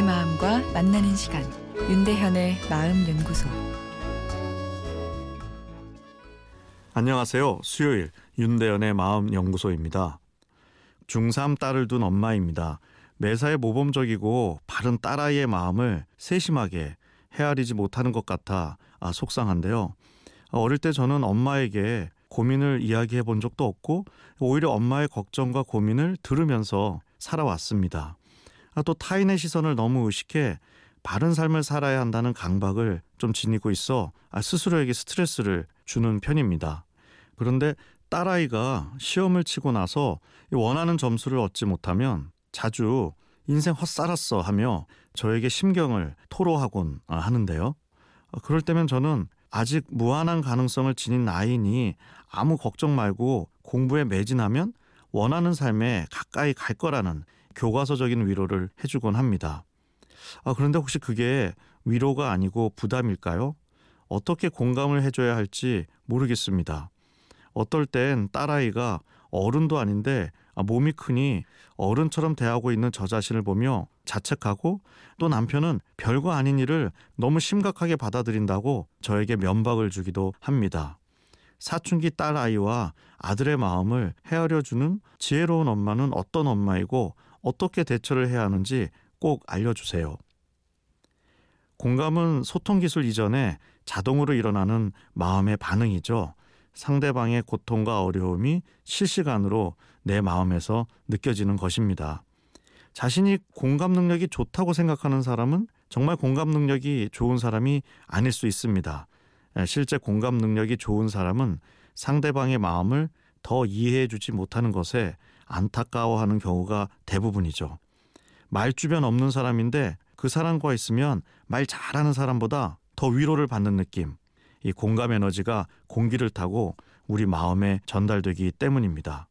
만나는 시간 윤대현의 마음 연구소 안녕하세요. 수요일 윤대현의 마음 연구소입니다. 중3 딸을 둔 엄마입니다. 매사에 모범적이고 바른 딸아이의 마음을 세심하게 헤아리지 못하는 것 같아 아, 속상한데요. 어릴 때 저는 엄마에게 고민을 이야기해 본 적도 없고 오히려 엄마의 걱정과 고민을 들으면서 살아왔습니다. 아, 또 타인의 시선을 너무 의식해 바른 삶을 살아야 한다는 강박을 좀 지니고 있어 아, 스스로에게 스트레스를 주는 편입니다. 그런데 딸아이가 시험을 치고 나서 원하는 점수를 얻지 못하면 자주 인생 헛살았어 하며 저에게 심경을 토로하곤 하는데요. 그럴 때면 저는 아직 무한한 가능성을 지닌 나이니 아무 걱정 말고 공부에 매진하면 원하는 삶에 가까이 갈 거라는 교과서적인 위로를 해주곤 합니다. 아, 그런데 혹시 그게 위로가 아니고 부담일까요? 어떻게 공감을 해줘야 할지 모르겠습니다. 어떨 땐 딸아이가 어른도 아닌데 아, 몸이 크니 어른처럼 대하고 있는 저 자신을 보며 자책하고 또 남편은 별거 아닌 일을 너무 심각하게 받아들인다고 저에게 면박을 주기도 합니다. 사춘기 딸 아이와 아들의 마음을 헤아려주는 지혜로운 엄마는 어떤 엄마이고 어떻게 대처를 해야 하는지 꼭 알려주세요. 공감은 소통 기술 이전에 자동으로 일어나는 마음의 반응이죠. 상대방의 고통과 어려움이 실시간으로 내 마음에서 느껴지는 것입니다. 자신이 공감 능력이 좋다고 생각하는 사람은 정말 공감 능력이 좋은 사람이 아닐 수 있습니다. 실제 공감 능력이 좋은 사람은 상대방의 마음을 더 이해해 주지 못하는 것에 안타까워하는 경우가 대부분이죠. 말 주변 없는 사람인데 그 사람과 있으면 말 잘하는 사람보다 더 위로를 받는 느낌. 이 공감 에너지가 공기를 타고 우리 마음에 전달되기 때문입니다.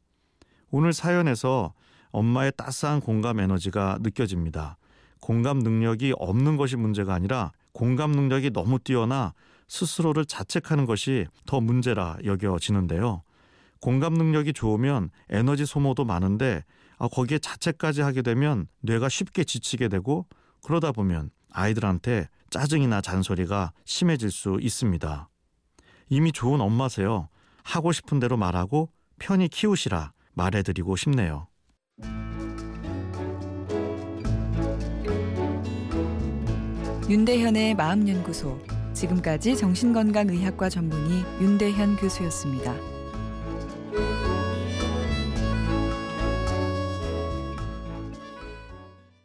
오늘 사연에서 엄마의 따스한 공감 에너지가 느껴집니다. 공감 능력이 없는 것이 문제가 아니라 공감 능력이 너무 뛰어나 스스로를 자책하는 것이 더 문제라 여겨지는데요. 공감 능력이 좋으면 에너지 소모도 많은데 아, 거기에 자책까지 하게 되면 뇌가 쉽게 지치게 되고 그러다 보면 아이들한테 짜증이나 잔소리가 심해질 수 있습니다. 이미 좋은 엄마세요. 하고 싶은 대로 말하고 편히 키우시라 말해드리고 싶네요. 윤대현의 마음연구소 지금까지 정신건강의학과 전문의 윤대현 교수였습니다.